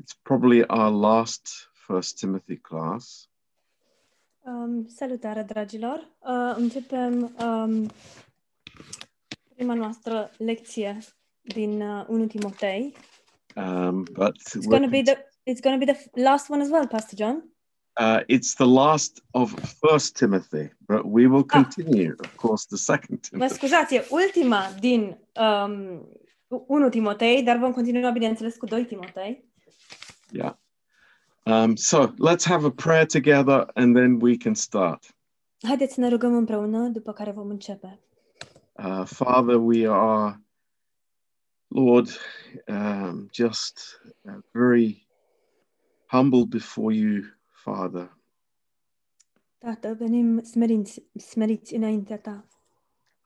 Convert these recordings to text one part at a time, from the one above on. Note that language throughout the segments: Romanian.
It's probably our last First Timothy class. Um, salutare, dragilor! Uh, începem um, prima noastră lecție din uh, 1 Timotei. Um, but It's going to be the it's going to be the last one as well, Pastor John. uh, it's the last of First Timothy, but we will continue, of course, the second Mă Timothy. scuzați, e ultima din um, 1 Timotei, dar vom continua, bineînțeles, cu 2 Timotei. Yeah. Um, so let's have a prayer together, and then we can start. Haideți să ne rugăm împreună, după care vom începe. Uh, Father, we are, Lord, um, just uh, very humble before you, Father. Tată, venim smeriți, smeriți înaintea ta.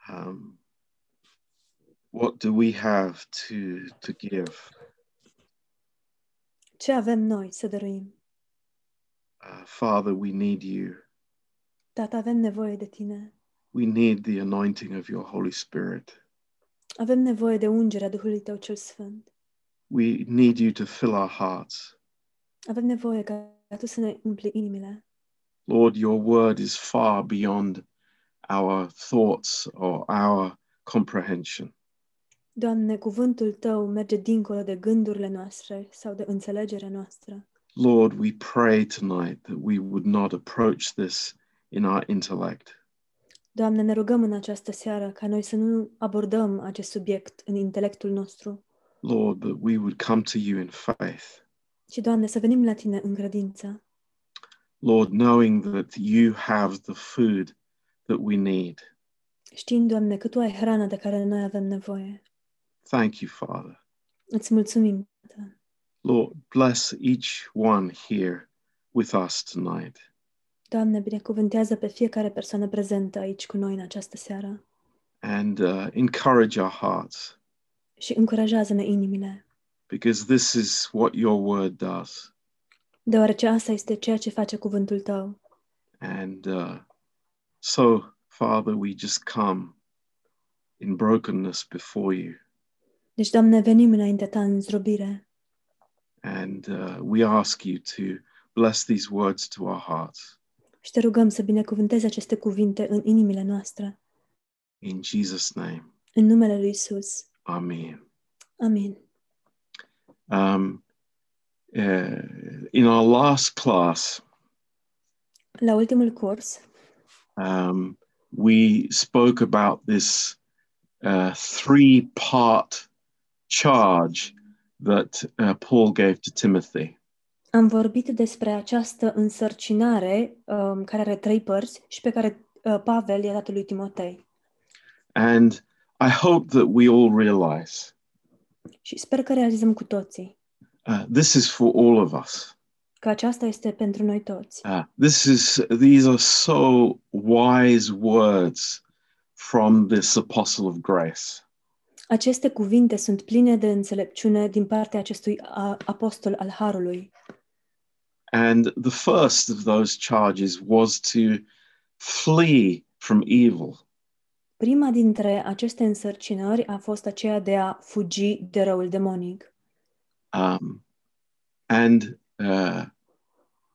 Um, what do we have to to give? Ce avem noi să dăruim? Uh, Father, we need you. Tată, avem nevoie de tine. We need the anointing of your Holy Spirit. Avem nevoie de ungerea Duhului Tău cel Sfânt. We need you to fill our hearts. Avem nevoie ca Tu să ne umpli inimile. Lord, your word is far beyond our thoughts or our comprehension. Doamne, cuvântul Tău merge dincolo de gândurile noastre sau de înțelegerea noastră. Lord, we pray tonight that we would not approach this in our intellect, Doamne, ne rugăm în această seară ca noi să nu abordăm acest subiect în intelectul nostru, Lord, that we would come to you in faith. ci, Doamne, să venim la Tine în credință, Lord, knowing that you have the food that we need. știind, Doamne, că Tu ai hrana de care noi avem nevoie. Thank you, Father. Îți mulțumim, Tată. Lord, bless each one here with us tonight. Doamne, binecuvântează pe fiecare persoană prezentă aici cu noi în această seară and uh, encourage our hearts și încurajează-ne inimile, because this is what your word does. deoarece asta este ceea ce face cuvântul Tău. And uh, so, Father, we just come in brokenness before you, Deci, Doamne, venim înaintea Ta în zdrobire and uh, we ask you to bless these words to our hearts. și Te rugăm să binecuvântezi aceste cuvinte în inimile noastre. In Jesus' name, În numele Lui Isus. Amen. Amin. Um, uh, in our last class, La ultimul curs um, we spoke about this uh, three part charge that uh, Paul gave to Timothy. am vorbit despre această însărcinare um, care are trei părți și pe care uh, Pavel i-a dat lui Timotei. And I hope that we all realize Și sper că realizăm cu toții uh, this is for all of us. că aceasta este pentru noi toți. Uh, this is these are so wise words from this apostle of grace. Aceste cuvinte sunt pline de înțelepciune din partea acestui apostol al Harului. And the first of those charges was to flee from evil. Prima dintre aceste însărcinări a fost aceea de a fugi de răul demonic. Um, and uh,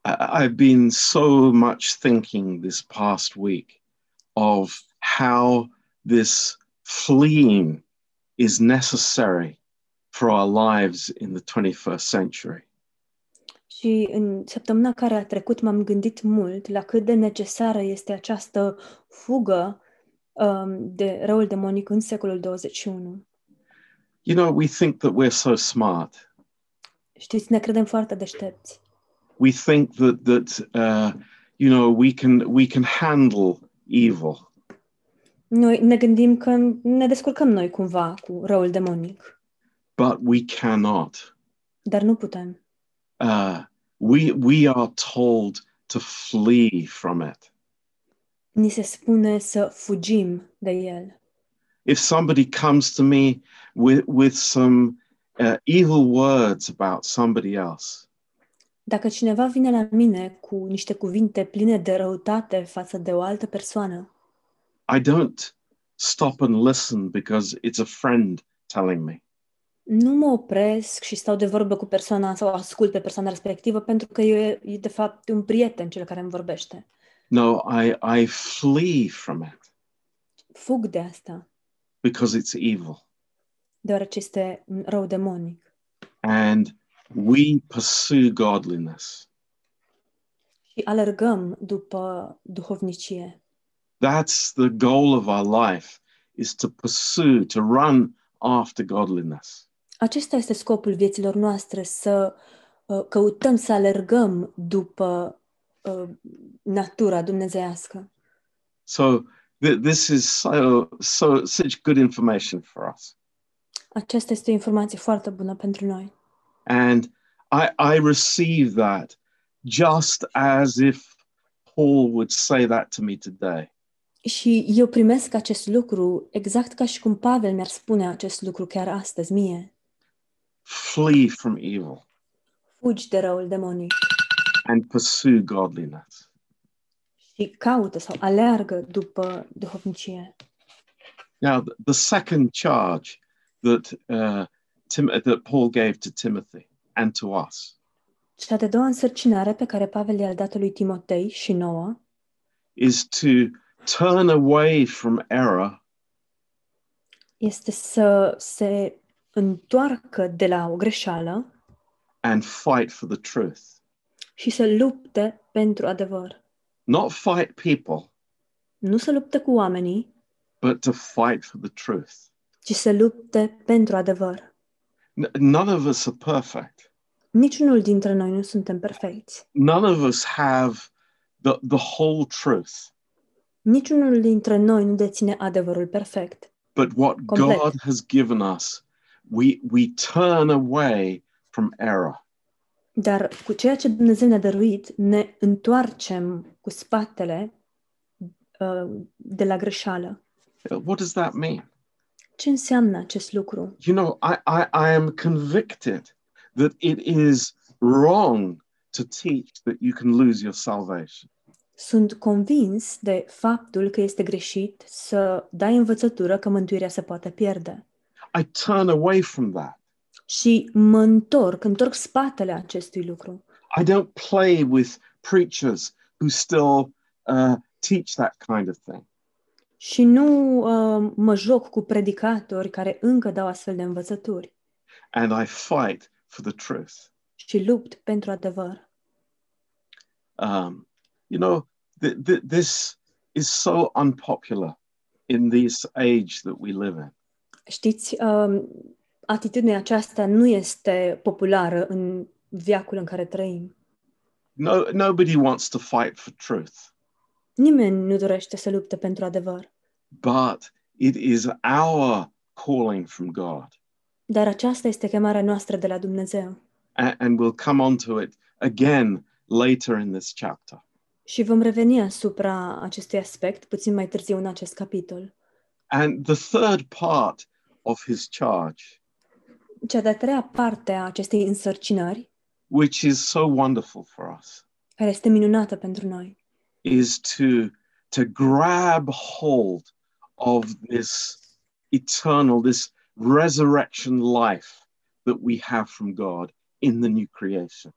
I've been so much thinking this past week of how this fleeing is necessary for our lives in the 21st century. Și în săptămâna care a trecut m-am gândit mult la cât de necesară este această fugă um, de răul demonic în secolul 21. You know, we think that we're so smart. Știți, ne credem foarte deștepți. We think that that uh, you know we can we can handle evil. Noi ne gândim că ne descurcăm noi cumva cu răul demonic, but we cannot. dar nu putem. Uh, we we are told to flee from it. Ni se spune să fugim de el. If somebody comes to me with with some uh, evil words about somebody else, Dacă cineva vine la mine cu niște cuvinte pline de răutate față de o altă persoană, I don't stop and listen because it's a friend telling me. Nu mă opresc și stau de vorbă cu persoana sau ascult pe persoana respectivă pentru că e, e de fapt un prieten cel care îmi vorbește. No, I, I flee from it Fug de asta, because it's evil. deoarece este un rău demonic. And we pursue godliness. Și alergăm după duhovnicie. That's the goal of our life is to pursue, to run after godliness. Acesta este scopul vieților noastre, să uh, căutăm să alergăm după uh, natura dumnezeiască. So th- this is so so such good information for us. Aceasta este o informație foarte bună pentru noi. And I, I receive that just as if Paul would say that to me today. Și eu primesc acest lucru exact ca și cum Pavel mi-ar spune acest lucru chiar astăzi mie. Flee from evil Fugi de răul demonic and pursue godliness. și caută sau aleargă după duhovnicie. Now, th- the second charge that uh, Tim- that Paul gave to Timothy and to us Cea de doua însărcinare pe care Pavel i-a dat lui Timotei și nouă is to turn away from error este să se întoarcă de la o greșeală and fight for the truth. și să lupte pentru adevăr. Not fight people, Nu să lupte cu oamenii, but to fight for the truth. ci să lupte pentru adevăr. N- none of us are perfect. Niciunul dintre noi nu suntem perfecți. None of us have the, the whole truth. Niciunul dintre noi nu deține adevărul perfect. But what Complet. God has given us, we, we turn away from error. Dar cu ceea ce Dumnezeu ne-a dăruit, ne întoarcem cu spatele uh, de la greșeală. Uh, What does that mean? Ce înseamnă acest lucru? You know, I, I, I am convicted that it is wrong to teach that you can lose your salvation. Sunt convins de faptul că este greșit să dai învățătură că mântuirea se poate pierde. I turn away from that. Și mă întorc, întorc spatele acestui lucru. I don't play with preachers who still uh, teach that kind of thing. Și nu uh, mă joc cu predicatori care încă dau astfel de învățături. And I fight for the truth. Și lupt pentru adevăr. Um, you know, th- th- this is so unpopular in this age that we live in. Știți, um, atitudinea aceasta nu este populară în viacul în care trăim. No, nobody wants to fight for truth, Nimeni nu dorește să lupte pentru adevăr. but it is our calling from God. Dar aceasta este chemarea noastră de la Dumnezeu. A- and we'll come on to it again later in this chapter. Și vom reveni asupra acestui aspect puțin mai târziu în acest capitol. And the third part of his charge, Cea de-a treia parte a acestei însărcinări, which is so wonderful for us, care este minunată pentru noi, is to, to grab hold of this eternal, this resurrection life that we have from God in the new creation.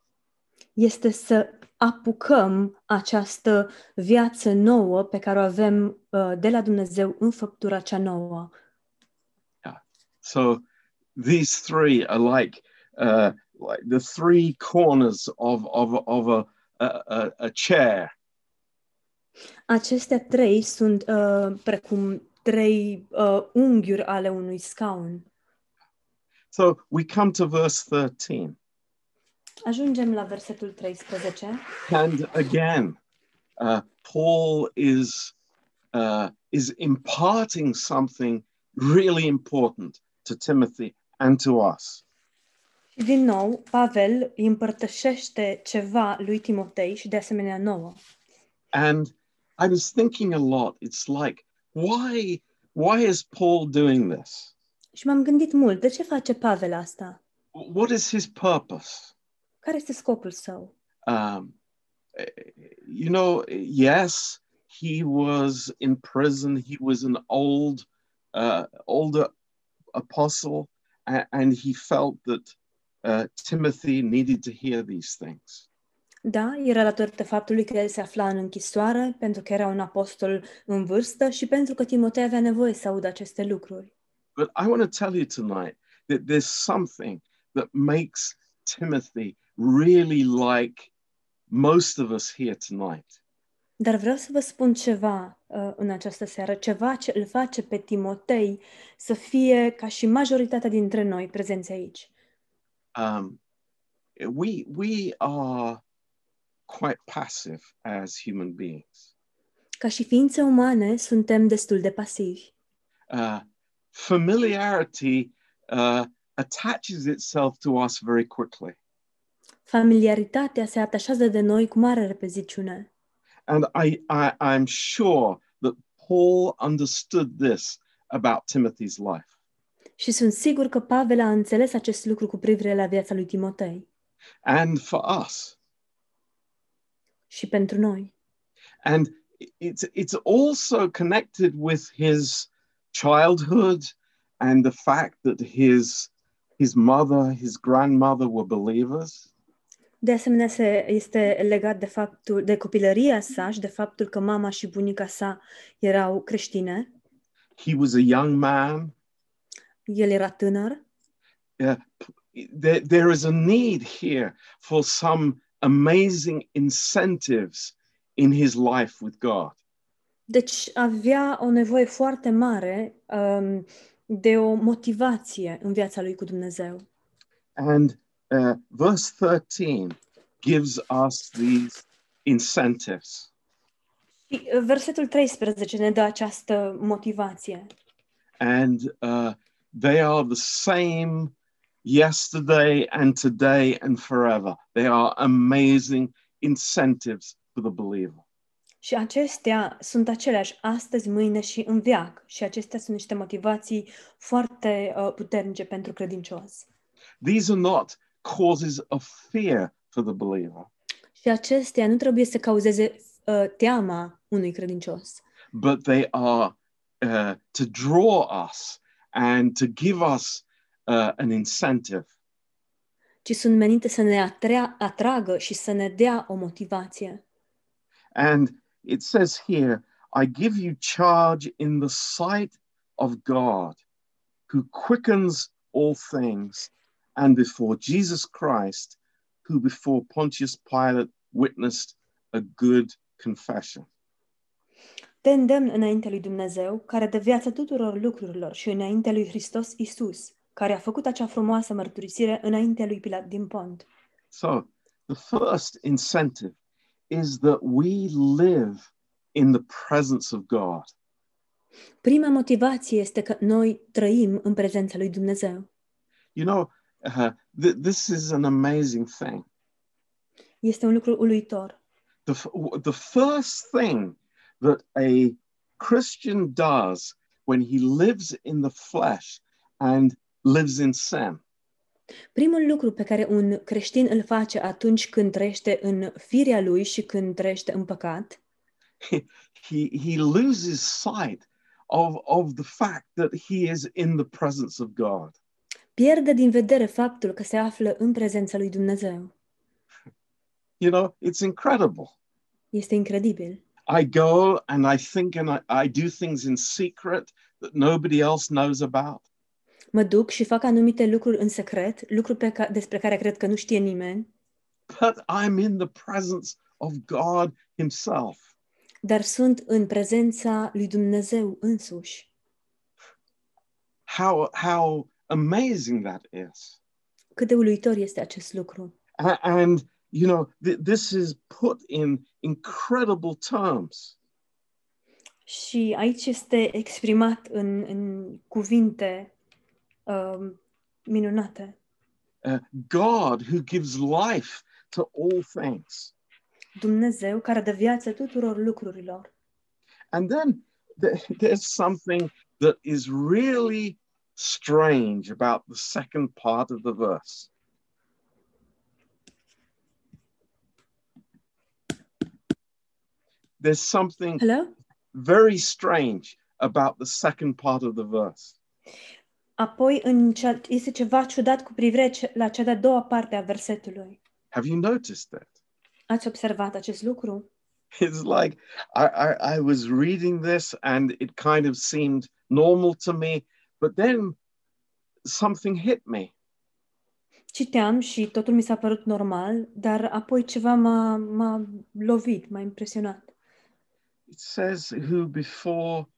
Este să apucăm această viață nouă pe care o avem uh, de la Dumnezeu în făptura cea nouă. So these three are like uh, like the three corners of of of a a, a, a chair, Acestea trei sunt uh, precum trei uh, unghiuri ale unui scaun. So we come to verse 13. Ajungem la versetul 13 And again, uh, Paul is, uh, is imparting something really important to Timothy and to us. și din nou Pavel îi împărtășește ceva lui Timotei și de asemenea nouă. And I was thinking a lot, it's like, why, why is Paul doing this? Și m-am gândit mult, de ce face Pavel asta? What is his purpose? Care este scopul său? um, you know, yes, he was in prison. He was an old, uh, older apostle, a- and he felt that uh, Timothy needed to hear these things. Da, era datorită faptului că el se afla în închisoare, pentru că era un apostol în vârstă și pentru că Timotei avea nevoie să audă aceste lucruri. But I want to tell you tonight that there's something that makes Timothy really like most of us here tonight. Dar vreau să vă spun ceva uh, în această seară, ceva ce îl face pe Timotei să fie ca și majoritatea dintre noi prezenți aici. Um, we we are quite passive as human beings. Ca și ființe umane, suntem destul de pasivi. Uh, familiarity uh, attaches itself to us very quickly, Familiaritatea se atașează de noi cu mare repeziciune. and I, I I'm sure that Paul understood this about Timothy's life. Și sunt sigur că Pavel a înțeles acest lucru cu privire la viața lui Timotei and for us. și pentru noi. And it's it's also connected with his childhood and the fact that his his mother, his grandmother were believers. De asemenea, se, este legat de faptul de copilăria sa și de faptul că mama și bunica sa erau creștine. He was a young man. El era tânăr. Uh, there, there is a need here for some amazing incentives in his life with God. Deci avea o nevoie foarte mare um, de o motivație în viața lui cu Dumnezeu. And uh, verse 13 gives us these incentives. Uh, versetul 13 ne dă această motivație. and uh, they are the same yesterday and today and forever. They are amazing incentives for the believer. Și acestea sunt aceleași astăzi, mâine și în veac. Și acestea sunt niște motivații foarte uh, puternice pentru credincios. These are not causes of fear for the believer, Și acestea nu trebuie să cauzeze uh, teama unui credincios, but they are uh, to draw us and to give us uh, an incentive. ci sunt menite să ne atrea, atragă și să ne dea o motivație. And it says here, I give you charge in the sight of God, who quickens all things, and before Jesus Christ, who before Pontius Pilate witnessed a good confession. Te îndemn înaintea lui Dumnezeu, care dă viață tuturor lucrurilor și înaintea lui Hristos Isus, care a făcut acea frumoasă mărturisire înaintea lui Pilat din Pont. So, the first incentive is that we live in the presence of God. Prima motivație este că noi trăim în prezența lui Dumnezeu. You know, uh, th- this is an amazing thing. Este un lucru uluitor. the, f- the first thing that a Christian does when he lives in the flesh and lives in sin Primul lucru pe care un creștin îl face atunci când trăiește în firea lui și când trăiește în păcat, he, he loses sight of, of the fact that he is in the presence of God. Pierde din vedere faptul că se află în prezența lui Dumnezeu. You know, it's incredible. Este incredibil. I go and I think and I, I do things in secret that nobody else knows about. Mă duc și fac anumite lucruri în secret, lucruri pe ca- despre care cred că nu știe nimeni, But I'm in the presence of God Himself. dar sunt în prezența lui Dumnezeu însuși. How, how amazing that is. Cât de uluitor este acest lucru. A- and you know th- this is put in incredible terms Și aici este exprimat în, în cuvinte um, minunate. Uh, god who gives life to all things Dumnezeu care dă viață tuturor lucrurilor. and then th- there's something that is really strange about the second part of the verse there's something Hello? very strange about the second part of the verse Apoi în cea, este ceva ciudat cu privire la cea de-a doua parte a versetului. Have you noticed that? Ați observat acest lucru? It's like I, I, I was reading this and it kind of seemed normal to me, but then something hit me. Citeam și totul mi s-a părut normal, dar apoi ceva m-a, m-a lovit, m-a impresionat. It says, who before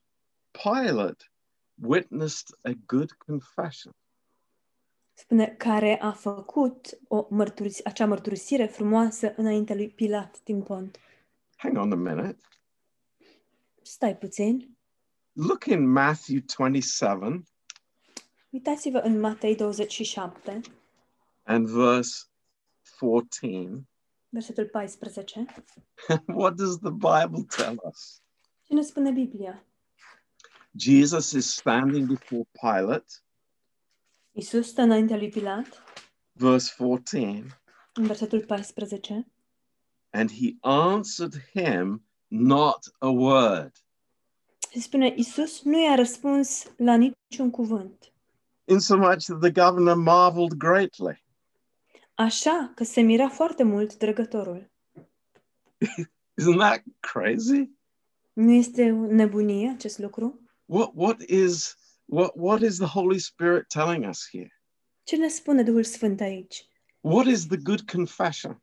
Pilate witnessed a good confession. Spune, care a făcut o mărturis- acea mărturisire frumoasă înaintea lui Pilat din pont. Hang on a minute. Stai puțin. Look in Matthew 27 Uitați-vă în Matei 27, and verse 14. versetul 14. what does the Bible tell us? Ce ne spune Biblia? Jesus is standing before Pilate, Iisus stă înaintea lui Pilat, verse 14, în versetul 14, and he answered him not a word. și spune, Iisus nu i-a răspuns la niciun cuvânt. Insomuch that the governor marveled greatly. Așa că se mira foarte mult dregătorul. Isn't that crazy? Nu este o nebunie acest lucru? What what is what what is the Holy Spirit telling us here? Ce ne spune Duhul Sfânt aici? What is the good confession?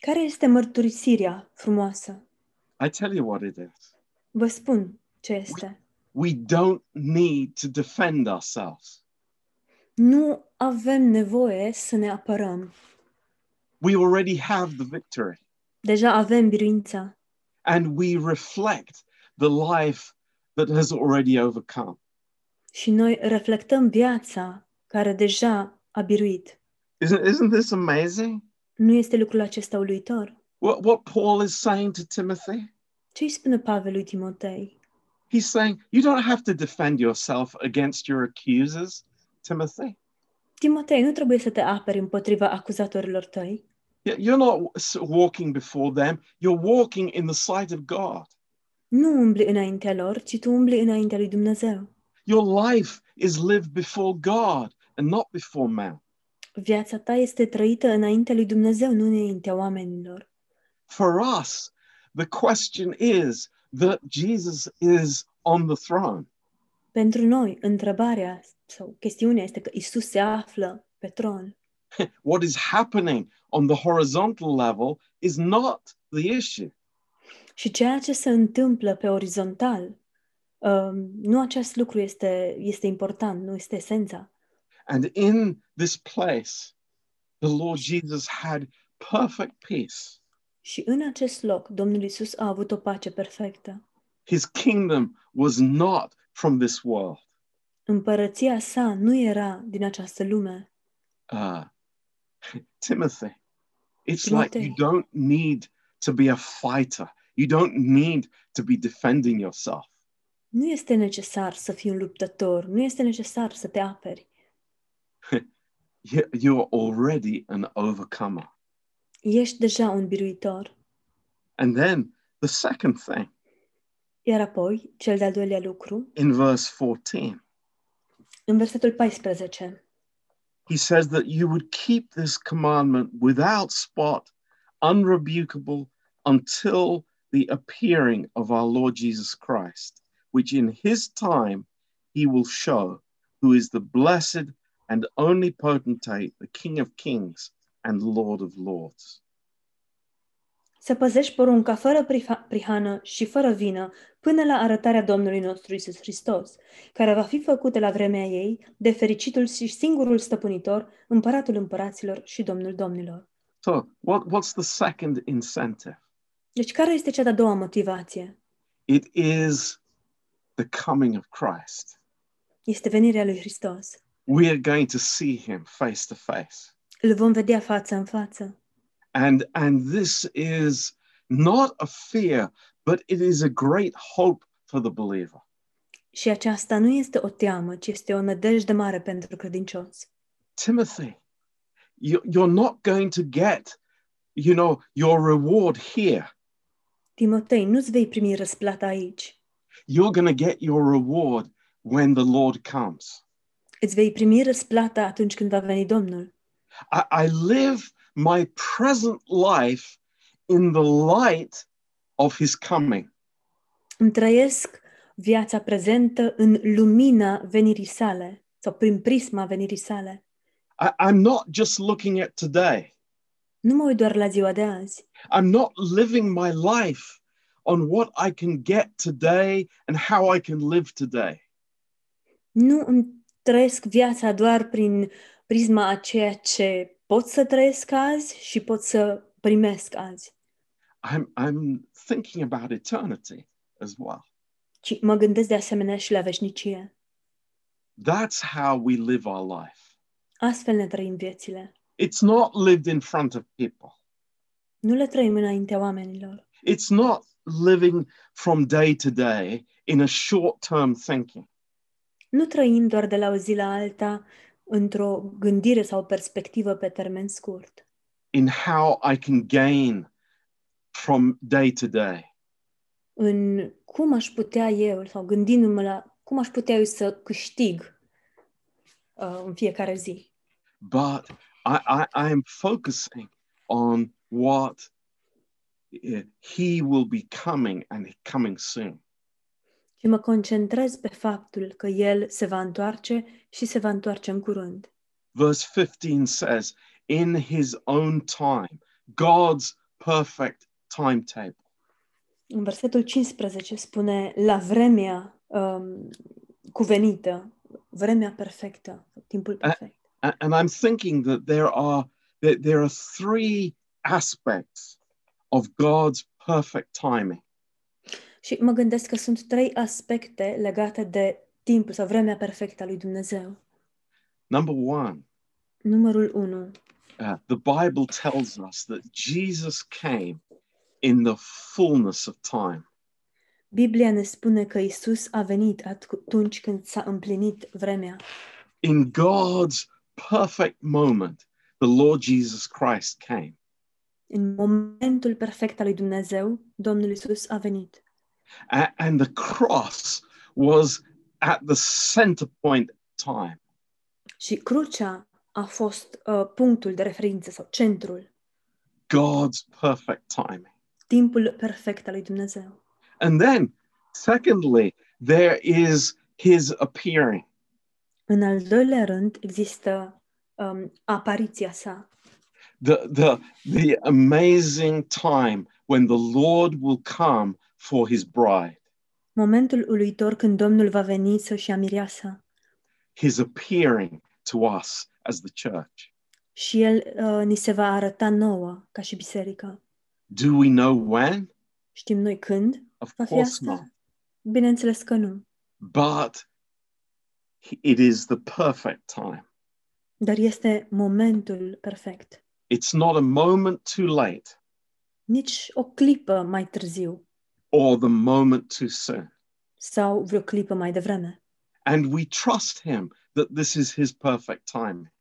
Care este mărturisirea frumoasă? I tell you what it is. Vă spun ce este. We don't need to defend ourselves. Nu avem nevoie să ne apărăm. We already have the victory Deja avem biruința and we reflect the life that has already overcome. și noi reflectăm viața care deja a biruit. Isn't isn't this amazing? Nu este lucrul acesta uluitor? What what Paul is saying to Timothy? Ce îi spune Pavel lui Timotei? He's saying you don't have to defend yourself against your accusers, Timothy. Timotei, nu trebuie să te aperi împotriva acuzatorilor tăi. You're not walking before them, you're walking in the sight of God. Nu umbli înaintea lor, ci tu umbli înaintea lui Dumnezeu. Your life is lived before God and not before man. Viața ta este trăită înaintea lui Dumnezeu, nu înaintea oamenilor. For us, the question is that Jesus is on the throne. Pentru noi, întrebarea sau chestiunea este că Isus se află pe tron. What is happening on the horizontal level is not the issue. Și ceea ce se întâmplă pe orizontal, um, nu acest lucru este, este important, nu este esența. And in this place, the Lord Jesus had perfect peace. Și în acest loc, Domnul Isus a avut o pace perfectă. His kingdom was not from this world. Împărăția sa nu era din această lume. Uh, Timothy, it's like you don't need to be a fighter. You don't need to be defending yourself. Nu este necesar să fii un luptător, nu este necesar să te aperi. You- You're already an overcomer. Ești deja un biruitor. And then the second thing Iar apoi, cel de-al doilea lucru, in verse 14, în versetul 14, he says that you would keep this commandment without spot, unrebukable, until the appearing of our Lord Jesus Christ, which in his time he will show, who is the blessed and only potentate, the King of kings and Lord of lords. Să păzești porunca fără priha- prihană și fără vină până la arătarea Domnului nostru Isus Hristos, care va fi făcută la vremea ei de fericitul și singurul stăpânitor, împăratul împăraților și Domnul domnilor. So, what, what's the second incentive? Deci care este cea de-a doua motivație? It is the coming of Christ. Este venirea lui Hristos. We are going to see him face to face. Îl vom vedea față în față. And and this is not a fear, but it is a great hope for the believer. Și aceasta nu este o teamă, ci este o nădejde mare pentru credincios. Timothy, you, you're not going to get, you know, your reward here. Timotei, nu-ți vei primi răsplata aici. You're going to get your reward when the Lord comes. Îți vei primi răsplata atunci când va veni Domnul. I, I live my present life in the light of his coming. Îmi trăiesc viața prezentă în lumina venirii sale sau prin prisma venirii sale. I, I'm not just looking at today. Nu mă uit doar la ziua de azi. I'm not living my life on what I can get today and how I can live today. Nu îmi trăiesc viața doar prin prisma a ceea ce pot să trăiesc azi și pot să primesc azi, I'm, I'm thinking about eternity as well. ci mă gândesc de asemenea și la veșnicie. That's how we live our life. Astfel ne trăim viețile. It's not lived in front of people. Nu le trăim înaintea oamenilor. It's not living from day to day in a short term thinking. Nu trăim doar de la o zi la alta într-o gândire sau o perspectivă pe termen scurt, in how I can gain from day to day. în cum aș putea eu, sau gândindu-mă la cum aș putea eu să câștig uh, în fiecare zi. But I, I, I am focusing on what uh, He will be coming and coming soon. Și mă concentrez pe faptul că El se va întoarce și se va întoarce în curând. Verse 15 says, In His own time, God's perfect timetable. În versetul 15 spune la vremea um, cuvenită, vremea perfectă, timpul perfect. A- And I'm thinking that there are that there are three aspects of God's perfect timing. Și mă gândesc că sunt trei aspecte legate de timpul sau vremea perfectă a lui Dumnezeu. Number one, Numărul 1. uh, the Bible tells us that Jesus came in the fullness of time. Biblia ne spune că Isus a venit atunci când s-a împlinit vremea. In God's perfect moment, the Lord Jesus Christ came. În momentul perfect al lui Dumnezeu, Domnul Isus a venit. And the cross was at the center point of time. Și crucea a fost uh, punctul de referință sau centrul, God's perfect timing. timpul perfect al lui Dumnezeu. And then, secondly, there is his appearing. În al doilea rând, există um, apariția sa, The, the, the amazing time when the Lord will come for his bride. momentul uluitor când Domnul va veni să-și ia mireasa his appearing to us as the church. și El uh, ni se va arăta nouă ca și biserică. Do we know when? Știm noi când Of va fi course not. asta? Bineînțeles că nu, But it is the perfect time. dar este momentul perfect. It's not a moment too late Nici o clipă mai târziu or the moment too soon. sau vreo clipă mai devreme. And we trust him that this is his perfect time.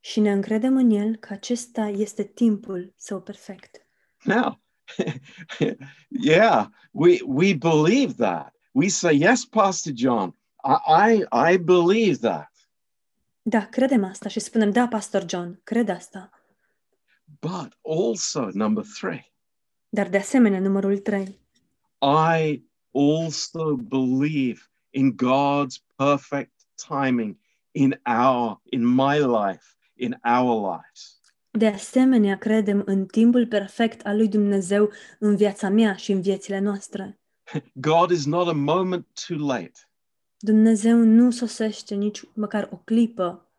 Și ne încredem în El că acesta este timpul său perfect. Now, yeah, we we believe that. We say, yes, Pastor John, I I, I believe that. Da, credem asta și spunem, da, Pastor John, cred asta. But also, number three, Dar de asemenea, numărul 3, I also believe in God's perfect timing in our, in my life, in our lives. De asemenea, credem în timpul perfect al lui Dumnezeu în viața mea și în viețile noastre. God is not a moment too late. Dumnezeu nu sosește nici măcar o clipă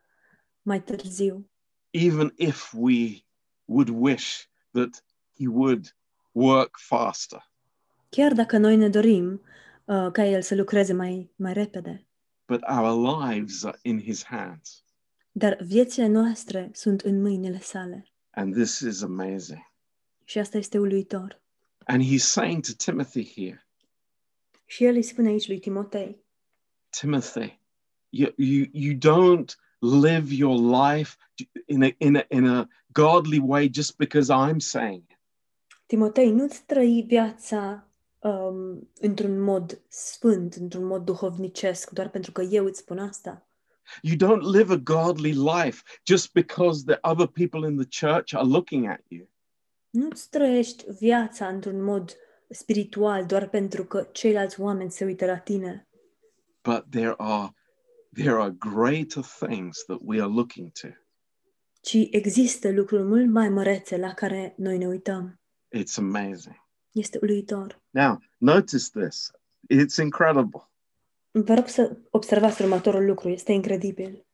mai târziu, even if we would wish that He would work faster. Chiar dacă noi ne dorim uh, ca El să lucreze mai, mai repede. But our lives are in His hands. Dar viețile noastre sunt în mâinile sale. And this is amazing. Și asta este uluitor. And He's saying to Timothy here, Și El îi spune aici lui Timotei, Timothy, you, you, you don't live your life in a, in, a, in a godly way just because I'm saying it. Timotei, nu-ți trăi viața um, într-un mod sfânt, într-un mod duhovnicesc, doar pentru că eu îți spun asta. You don't live a godly life just because the other people in the church are looking at you. Nu-ți trăiești viața într-un mod spiritual doar pentru că ceilalți oameni se uită la tine, But there are there are greater things that we are looking to. ci există lucruri mult mai mărețe la care noi ne uităm. It's amazing. Este uluitor. Now, notice this. It's incredible. Vă rog să observați următorul lucru, este incredibil.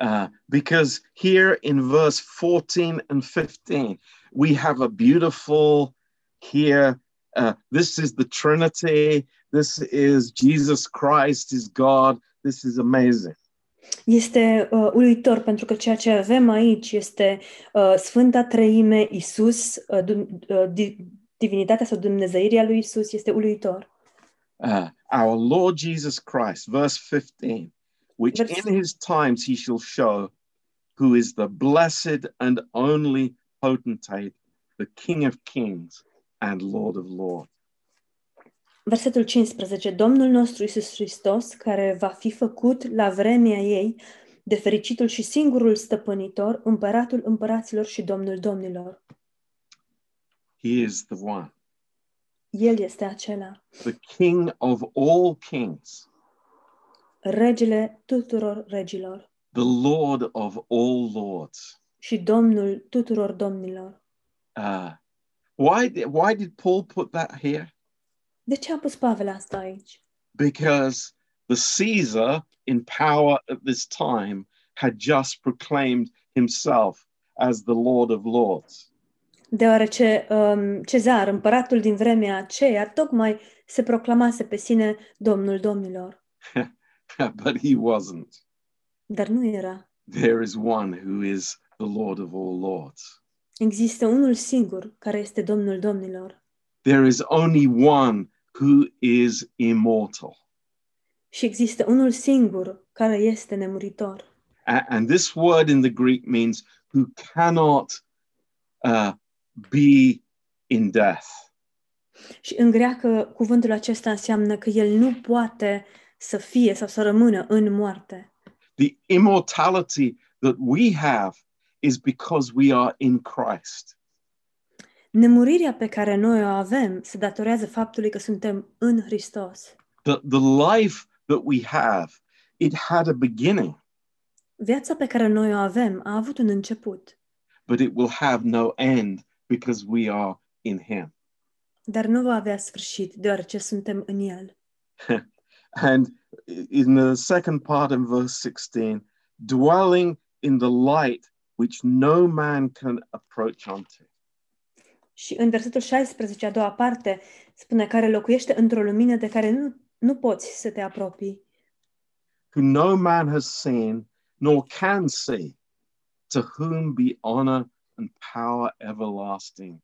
Uh, because here in verse 14 and 15, we have a beautiful here. Uh, this is the Trinity. This is Jesus Christ is God. This is amazing. Este uh, uluitor pentru că ceea ce avem aici este uh, Sfânta Treime, Isus, uh, uh, divinitatea sau dumnezeirea lui Isus este uluitor. Uh, our Lord Jesus Christ, verse 15, which Vers- in his times he shall show who is the blessed and only potentate, the King of kings and Lord of lords. Versetul 15. Domnul nostru Isus Hristos, care va fi făcut la vremea ei de fericitul și singurul stăpânitor, împăratul împăraților și domnul domnilor. He is the one, El este acela, the King of all kings, regele tuturor regilor the Lord of all lords. și domnul tuturor domnilor. Uh, why, did, why did Paul put that here? De ce a pus Pavel asta aici? Because the Caesar in power at this time had just proclaimed himself as the Lord of Lords. Deoarece um, Cezar, împăratul din vremea aceea, tocmai se proclamase pe sine domnul domnilor. but he wasn't. Dar nu era. There is one who is the Lord of all Lords. Există unul singur care este domnul domnilor. There is only one who is immortal. Și există unul singur care este nemuritor. A- and this word in the Greek means who cannot uh, be in death. Și în greacă cuvântul acesta înseamnă că el nu poate să fie sau să rămână în moarte. The immortality that we have is because we are in Christ. Nemurirea pe care noi o avem se datorează faptului că suntem în Hristos. The, the life that we have, it had a beginning, Viața pe care noi o avem a avut un început, but it will have no end because we are in Him. dar nu va avea sfârșit deoarece suntem în El. And in the second part in verse 16, dwelling in the light which no man can approach unto. Și în versetul 16, a doua parte, spune care locuiește într-o lumină de care nu, nu poți să te apropii, who no man has seen nor can see, to whom be honor and power everlasting.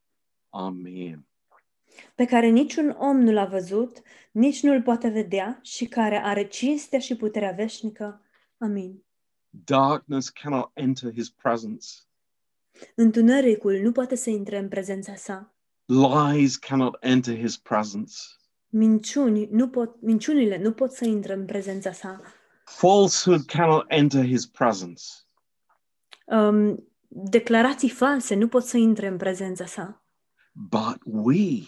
Amen. pe care niciun om nu l-a văzut, nici nu-l poate vedea și care are cinstea și puterea veșnică. Amin. Darkness cannot enter his presence, Întunericul nu poate să intre în prezența sa. lies cannot enter his presence, Minciuni nu pot, minciunile nu pot să intre în prezența sa. falsehood cannot enter his presence. Um, declarații false nu pot să intre în prezența sa. But we,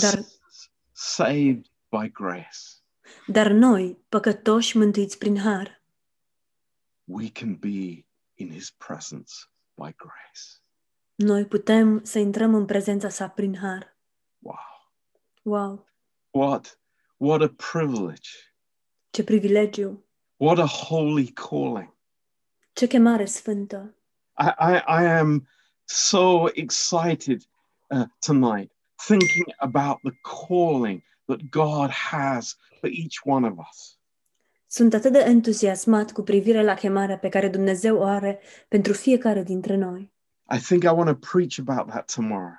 Dar- s- saved by grace, Dar noi, păcătoși mântuiți prin har, we can be in his presence by grace. noi putem să intrăm în prezența sa prin har. Wow. Wow, What, what a privilege. ce privilegiu, What a holy calling. Ce chemare sfântă. I, I, I am so excited uh, tonight thinking about the calling that God has for each one of us. Sunt atât de entuziasmat cu privire la chemarea pe care Dumnezeu o are pentru fiecare dintre noi. I think I want to preach about that tomorrow.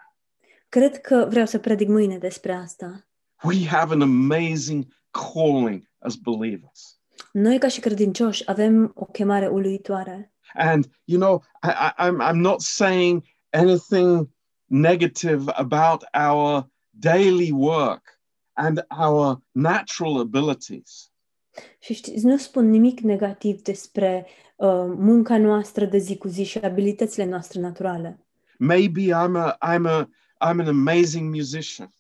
Cred că vreau să predic mâine despre asta. We have an amazing calling as believers. Noi, ca și credincioși, avem o chemare uluitoare. And, you know, I, I, I'm, I'm not saying anything negative about our daily work and our natural abilities. Și știți, nu spun nimic negativ despre uh, munca noastră de zi cu zi și abilitățile noastre naturale. Maybe I'm a I'm a I'm an amazing musician.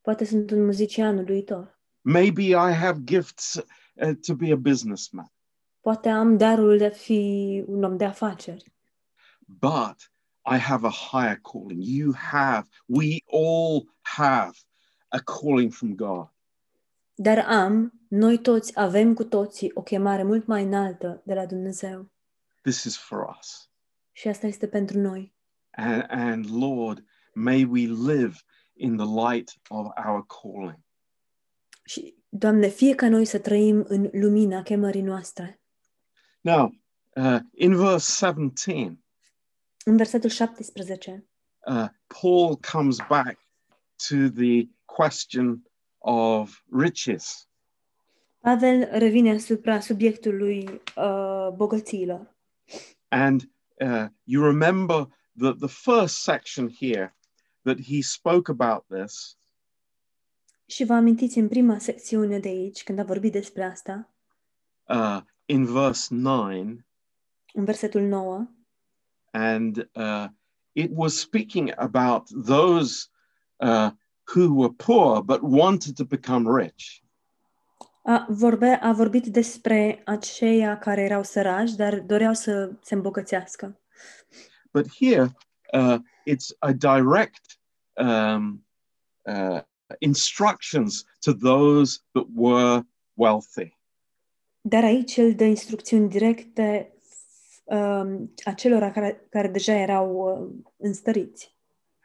Poate sunt un muzician uluitor. Maybe I have gifts uh, to be a businessman. Poate am darul de a fi un om de afaceri. But I have a higher calling. You have, we all have a calling from God. Dar am, noi toți avem cu toții o chemare mult mai înaltă de la Dumnezeu. This is for us. Și asta este pentru noi. And, and Lord, may we live in the light of our calling. Și, Doamne, fie ca noi să trăim în lumina chemării noastre. Now, uh, in verse 17, În versetul 17, uh, Paul comes back to the question of riches. Pavel revine asupra subiectului uh, bogățiilor. And uh, you remember that the first section here that he spoke about this Și vă amintiți în prima secțiune de aici, când a vorbit despre asta, uh, in verse 9, în versetul 9, and uh, it was speaking about those uh, who were poor but wanted to become rich. a, vorbe, a vorbit despre aceia care erau săraci, dar doreau să se îmbogățească. But here, uh, it's a direct um, uh, instructions to those that were wealthy. Dar aici el dă instrucțiuni directe um, acelora care, care deja erau uh, înstăriți.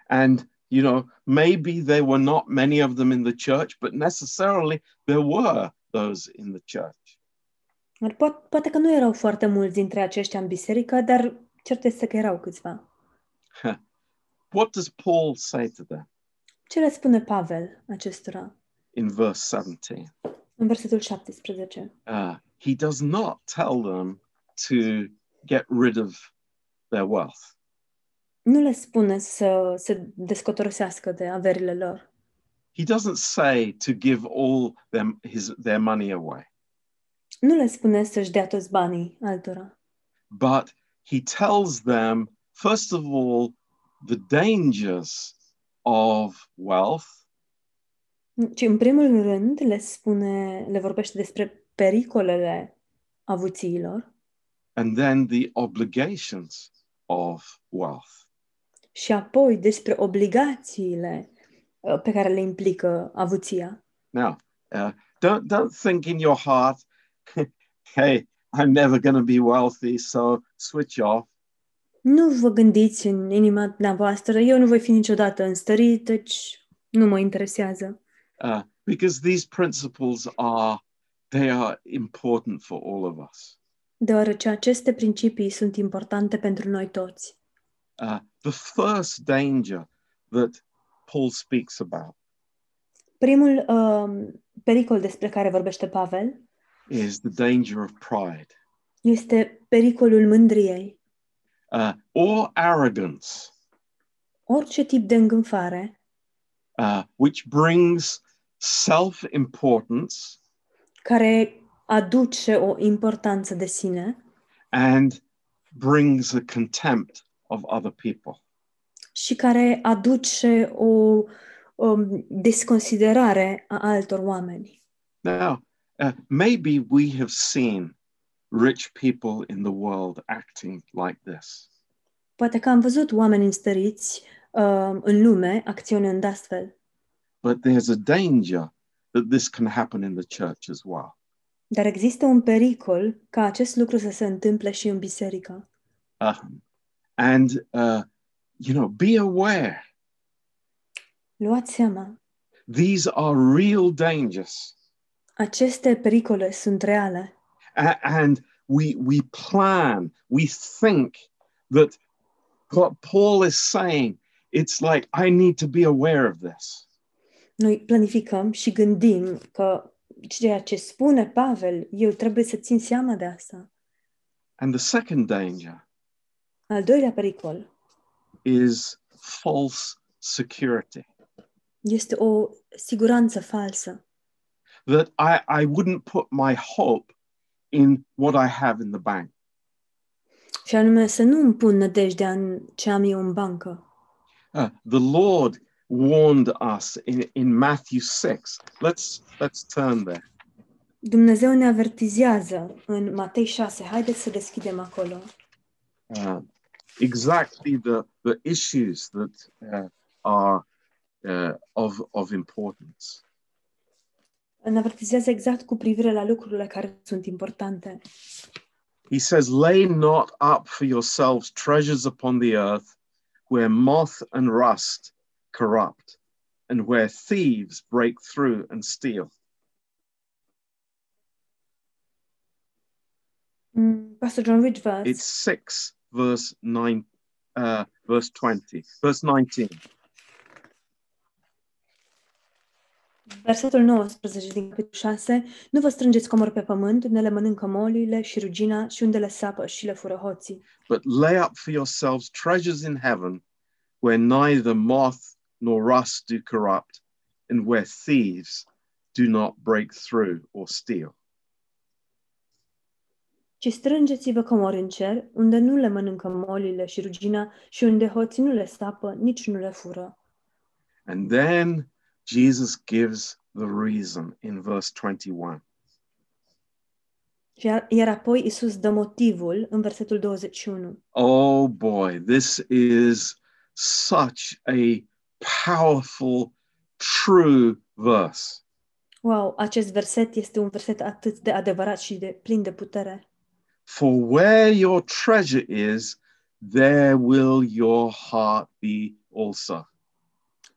And, you know, maybe there were not many of them in the church, but necessarily there were those in the church. Dar po- poate că nu erau foarte mulți dintre aceștia în biserică, dar cert este că erau câțiva. What does Paul say to them Ce le spune Pavel acestora in verse 17? în versetul 17? Uh, he does not tell them to get rid of their wealth. Nu le spune să se descotorosească de averile lor. He doesn't say to give all them his their money away, Nu le spune să-și dea toți banii altora. but he tells them first of all the dangers of wealth Ci în primul rând le spune, le vorbește despre pericolele avuțiilor and then the obligations of wealth. și apoi despre obligațiile uh, pe care le implică avuția. Now, uh, don't don't think in your heart, hey, I'm never going to be wealthy, so switch off. Nu vă gândiți în inima dumneavoastră, eu nu voi fi niciodată înstărit, deci nu mă interesează. Uh, because these principles are they are important for all of us. Deoarece aceste principii sunt importante pentru noi toți. Uh, the first danger that Paul speaks about Primul um, pericol despre care vorbește Pavel is the danger of pride este pericolul mândriei. Uh, or arrogance, Orice tip de îngânfare uh, which brings self importance care aduce o importanță de sine and brings a contempt of other people. și care aduce o um, desconsiderare a altor oameni. Now, uh, maybe we have seen rich people in the world acting like this. Poate că am văzut oameni înstăriți um, în lume acționând astfel, But there's a danger that this can happen in the church as well. dar există un pericol ca acest lucru să se întâmple și în biserică. Um, and, uh, you know, be aware. Luați seama, These are real dangers. aceste pericole sunt reale A- and we, we plan, we think that what Paul is saying, it's like, I need to be aware of this. Noi planificăm și gândim că ceea ce spune Pavel, eu trebuie să țin seama de asta. And the second danger Al doilea pericol is false security. este o siguranță falsă. that I, I wouldn't put my hope in what I have in the bank. Și anume să nu îmi pun nădejdea în ce am eu în bancă. Uh, the Lord warned us in, in Matthew 6. Let's let's turn there. Dumnezeu ne avertizează în Matei 6. Haideți să deschidem acolo. Uh, exactly the, the issues that uh, are uh, of, of importance. Exact cu privire la lucrurile care sunt importante. He says, Lay not up for yourselves treasures upon the earth where moth and rust corrupt and where thieves break through and steal. Mm, Pastor John, which verse? It's 6 verse 9 uh, verse 20 verse 19 Versetul 19 din capitolul 6. Nu vă strângeți comori pe pământ, unde le mănâncă moliile și rugina și unde le sapă și le fură hoții. but lay up for yourselves treasures in heaven where neither moth nor rust do corrupt and where thieves do not break through or steal Ci strângeți-vă comori în cer, unde nu le mănâncă molile și rugina și unde hoții nu le sapă, nici nu le fură. and then jesus gives the reason in verse 21 Iar, iar apoi Isus dă motivul în versetul 21. oh boy this is such a powerful true verse Wow, acest verset este un verset atât de adevărat și de plin de putere. For where your treasure is, there will your heart be also.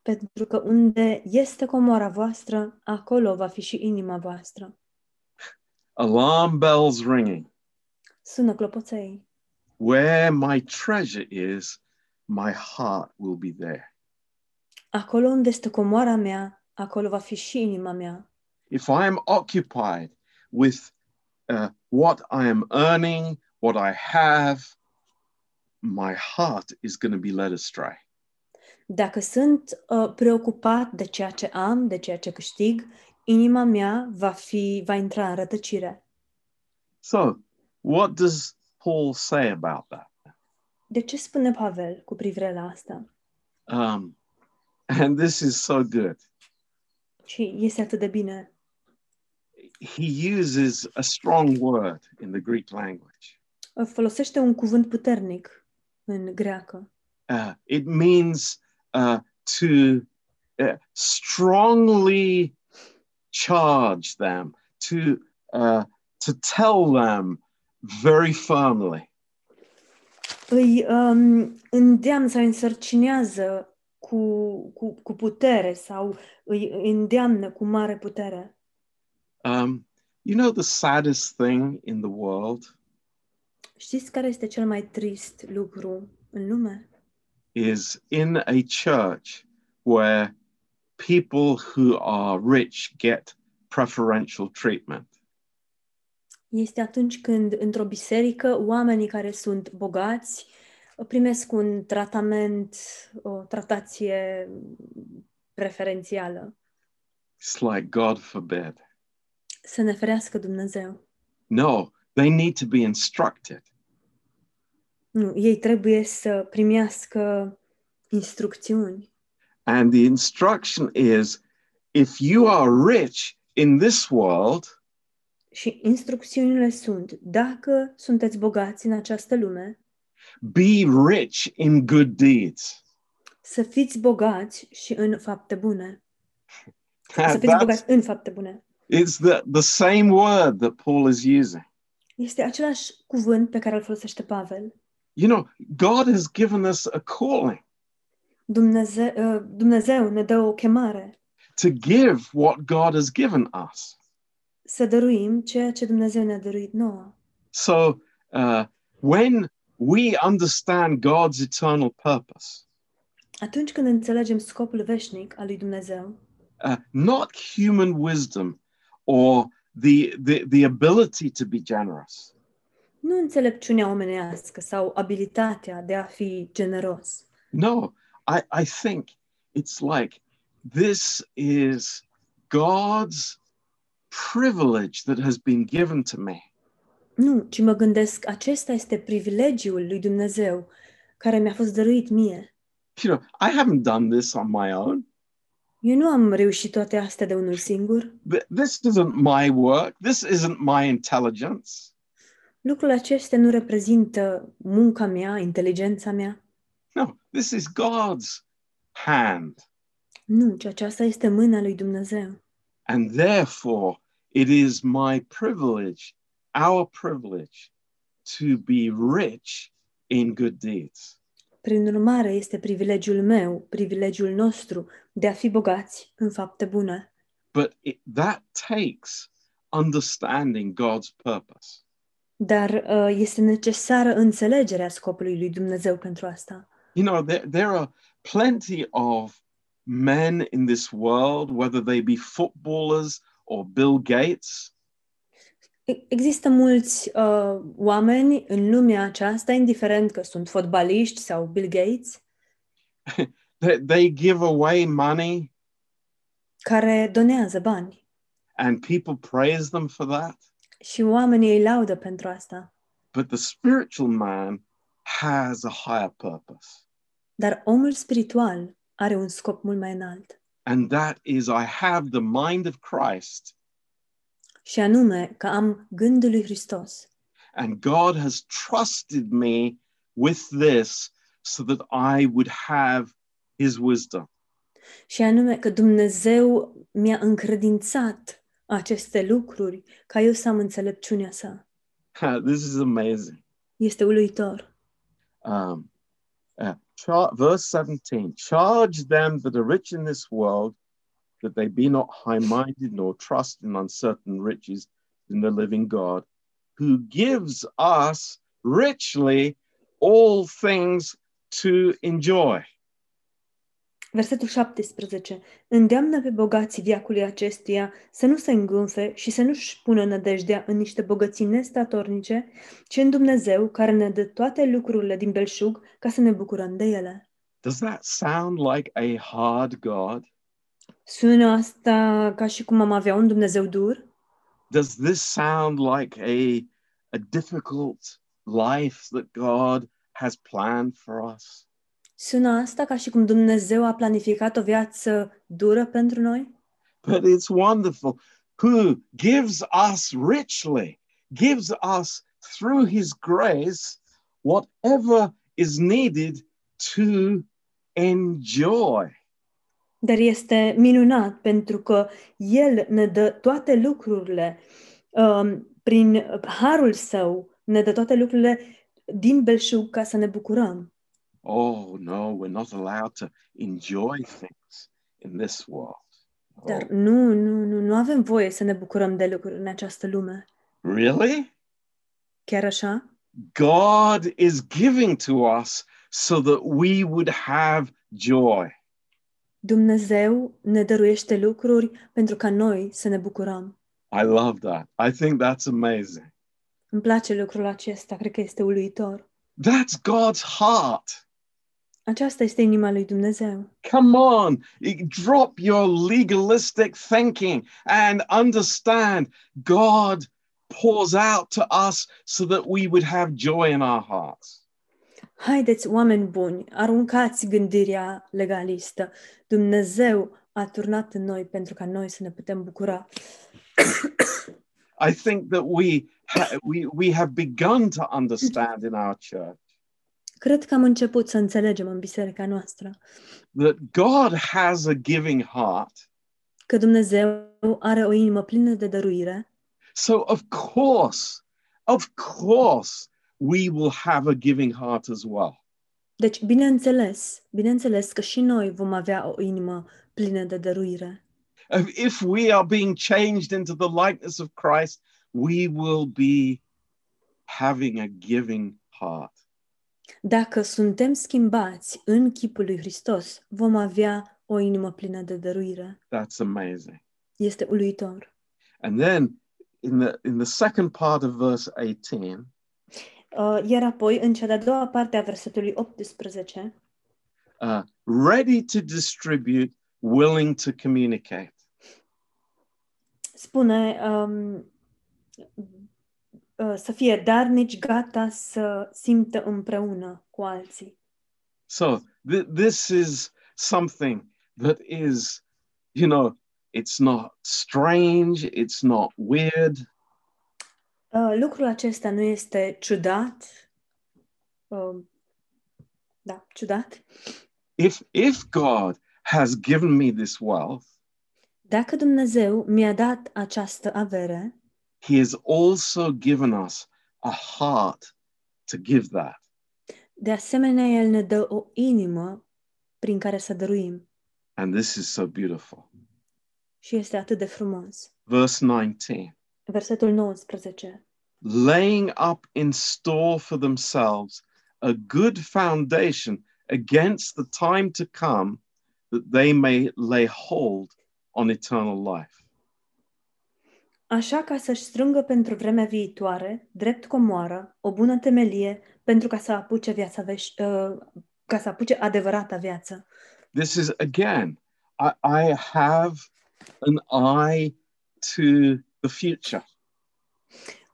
Pentru că unde este comoara voastră, acolo va fi și inima voastră. Alarm bells ringing. Sună clopoței. Where my treasure is, my heart will be there. Acolo unde este comoara mea, acolo va fi și inima mea. If I am occupied with uh, what I am earning, what I have, my heart is going to be led astray. Dacă sunt uh, preocupat de ceea ce am, de ceea ce câștig, inima mea va fi va intra în rătăcire. So, what does Paul say about that? De ce spune Pavel cu privire la asta? Um, and this is so good. Și este atât de bine. He uses a strong word in the Greek language. Uh, Folosește un cuvânt puternic în greacă. Uh, it means uh, to uh, strongly charge them, to uh, to tell them very firmly. Îi um, îndeamnă sau însărcinează cu, cu, cu putere sau îi îndeamnă cu mare putere. Um, you know the saddest thing in the world Știți care este cel mai trist lucru în lume? Is in a church where people who are rich get preferential treatment. Este atunci când într-o biserică oamenii care sunt bogați primesc un tratament, o tratație preferențială. It's like God forbid. Să ne ferească Dumnezeu. No, they need to be instructed. Nu, ei trebuie să primească instrucțiuni. And the instruction is if you are rich in this world, Și instrucțiunile sunt, dacă sunteți bogați în această lume, be rich in good deeds. să fiți bogați și în fapte bune. Să fiți That's, bogați în fapte bune. it's the, the same word that Paul is using. Este același cuvânt pe care îl folosește Pavel. You know, God has given us a calling Dumnezeu, uh, Dumnezeu ne dă o chemare to give what God has given us. să dăruim ceea ce Dumnezeu ne-a dăruit nouă. So uh, when we understand God's eternal purpose, Atunci când înțelegem scopul veșnic al lui Dumnezeu, uh, not human wisdom or the, the, the ability to be generous, nu înțelepciunea omenească sau abilitatea de a fi generos, no, I, I think it's like this is God's privilege that has been given to me. Nu, ci mă gândesc, acesta este privilegiul lui Dumnezeu care mi-a fost dăruit mie. You know, I haven't done this on my own. Eu nu am reușit toate astea de unul singur. Th- This isn't my work. This isn't my intelligence. Lucrul acesta nu reprezintă munca mea, inteligența mea. No, this is God's hand. Nu, ci aceasta este mâna lui Dumnezeu. And therefore, it is my privilege, our privilege, to be rich in good deeds. Prin urmare, este privilegiul meu, privilegiul nostru de a fi bogați în fapte bune. But it, that takes understanding God's purpose. Dar uh, este necesară înțelegerea scopului lui Dumnezeu pentru asta. You know, there, there are plenty of men in this world, whether they be footballers or Bill Gates, E- Există mulți uh, oameni în lumea aceasta, indiferent că sunt fotbaliști sau Bill Gates, they, they give away money care donează bani and people praise them for that. Și oamenii îi laudă pentru asta. But the spiritual man has a higher purpose. Dar omul spiritual are un scop mult mai înalt. And that is, I have the mind of Christ, Și anume că am gândul lui Hristos. and God has trusted me with this so that I would have his wisdom. Și anume că Dumnezeu mi-a încredințat aceste lucruri ca eu să am înțelepciunea sa. this is amazing. Este uluitor. Um, uh, char- verse 17 Charge them that are rich in this world that they be not high minded nor trust in uncertain riches in the living God, who gives us richly all things to enjoy. Versetul 17. Îndeamnă pe bogații viacului acestuia să nu se îngânfe și să nu-și pună nădejdea în niște bogății nestatornice, ci în Dumnezeu care ne dă toate lucrurile din belșug ca să ne bucurăm de ele. Does that sound like a hard God? Sună asta ca și cum am avea un Dumnezeu dur? Does this sound like a, a difficult life that God has planned for us? Sună asta ca și cum Dumnezeu a planificat o viață dură pentru noi? But it's wonderful. Who gives us richly, gives us through his grace whatever is needed to enjoy. Dar este minunat pentru că El ne dă toate lucrurile um, prin harul său, ne dă toate lucrurile din belșug ca să ne bucurăm. Oh, no, we're not allowed to enjoy things in this world. Oh, Dar nu, nu, nu, nu avem voie să ne bucurăm de lucruri în această lume. really? Chiar așa? God is giving to us so that we would have joy. Dumnezeu ne dăruiește lucruri pentru ca noi să ne bucurăm. I love that. I think that's amazing. Îmi place lucrul acesta, cred că este uluitor. That's God's heart. Aceasta este inima lui Dumnezeu. Come on, drop your legalistic thinking and understand God pours out to us so that we would have joy in our hearts. Haideți, oameni buni, aruncați gândirea legalistă. Dumnezeu a turnat în noi pentru ca noi să ne putem bucura. I think that we ha- we we have begun to understand in our church Cred că am început să înțelegem în biserica noastră that God has a giving heart. că Dumnezeu are o inimă plină de dăruire. So of course, of course, we will have a giving heart as well. Deci, bineînțeles, bineînțeles că și noi vom avea o inimă plină de dăruire. If- If we are being changed into the likeness of Christ, we will be having a giving heart. Dacă suntem schimbați în chipul lui Hristos, vom avea o inimă plină de dăruire. That's amazing. Este uluitor. And then in the in the second part of verse 18, Uh, iar apoi, în cea de-a doua parte a versetului 18, uh, ready to distribute, willing to communicate. spune um, uh, să fie darnici, gata să simtă împreună cu alții. So th- this is something that is, you know, it's not strange, it's not weird. Uh, lucrul acesta nu este ciudat. Uh, da, ciudat. If if God has given me this wealth, Dacă Dumnezeu mi-a dat această avere, He has also given us a heart to give that. de asemenea El ne dă o inimă prin care să dăruim. And this is so beautiful. Și este atât de frumos. Verse 19 Versetul 19. laying up in store for themselves a good foundation against the time to come, that they may lay hold on eternal life. Așa ca să-și strângă pentru vremea viitoare, drept comoară, o bună temelie pentru ca să apuce viața veș- uh, ca să apuce adevărata viață. This is again, I, I have an eye to the future.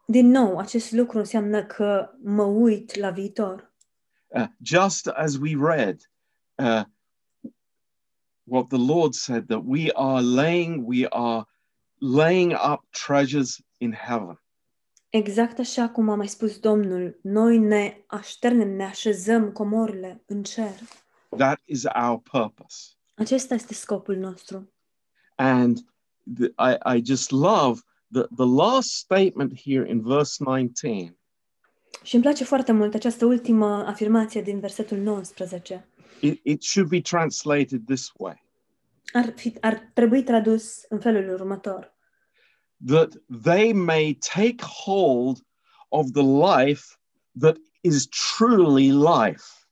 Din nou, acest lucru înseamnă că mă uit la viitor. Uh, just as we read uh, what the Lord said that we are laying, we are laying up treasures in heaven. Exact așa cum a mai spus Domnul, noi ne așternem, ne așezăm comorile în cer. That is our purpose. Acesta este scopul nostru. And the, I, I just love the, the last statement here in verse 19 Și îmi place foarte mult această ultimă afirmație din versetul 19. it, it should be translated this way Ar, fi, ar trebui tradus în felul următor. That they may take hold of the life that is truly life.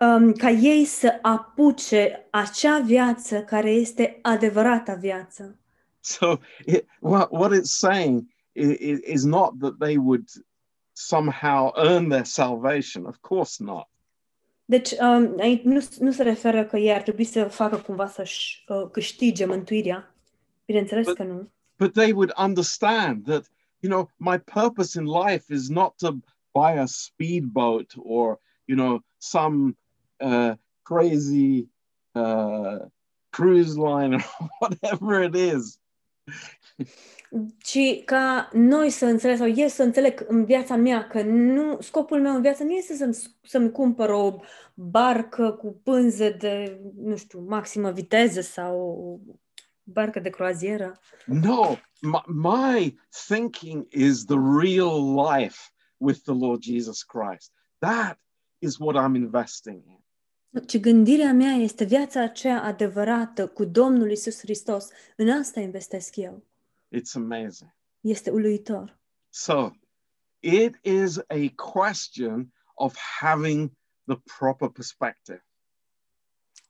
Um, ca ei să apuce acea viață care este adevărata viață. So, it, what, what it's saying is, is not that they would somehow earn their salvation. Of course not. Deci, um, nu, nu se referă că ei ar trebui să facă cumva să-și uh, câștige mântuirea. Bineînțeles But- că nu. But they would understand that, you know, my purpose in life is not to buy a speedboat or, you know, some uh, crazy uh, cruise line or whatever it is. Ci ca noi să înțeleg, sau eu să înțeleg în viața mea că nu, scopul meu în viață nu este să-mi, să-mi cumpăr o barcă cu pânze de, nu știu, maximă viteză sau o barcă de croazieră. No, my, my thinking is the real life with the Lord Jesus Christ. That is what I'm investing in. Ci gândirea mea este viața aceea adevărată cu Domnul Isus Hristos. În asta investesc eu. It's amazing. Este uluitor. So, it is a question of having the proper perspective.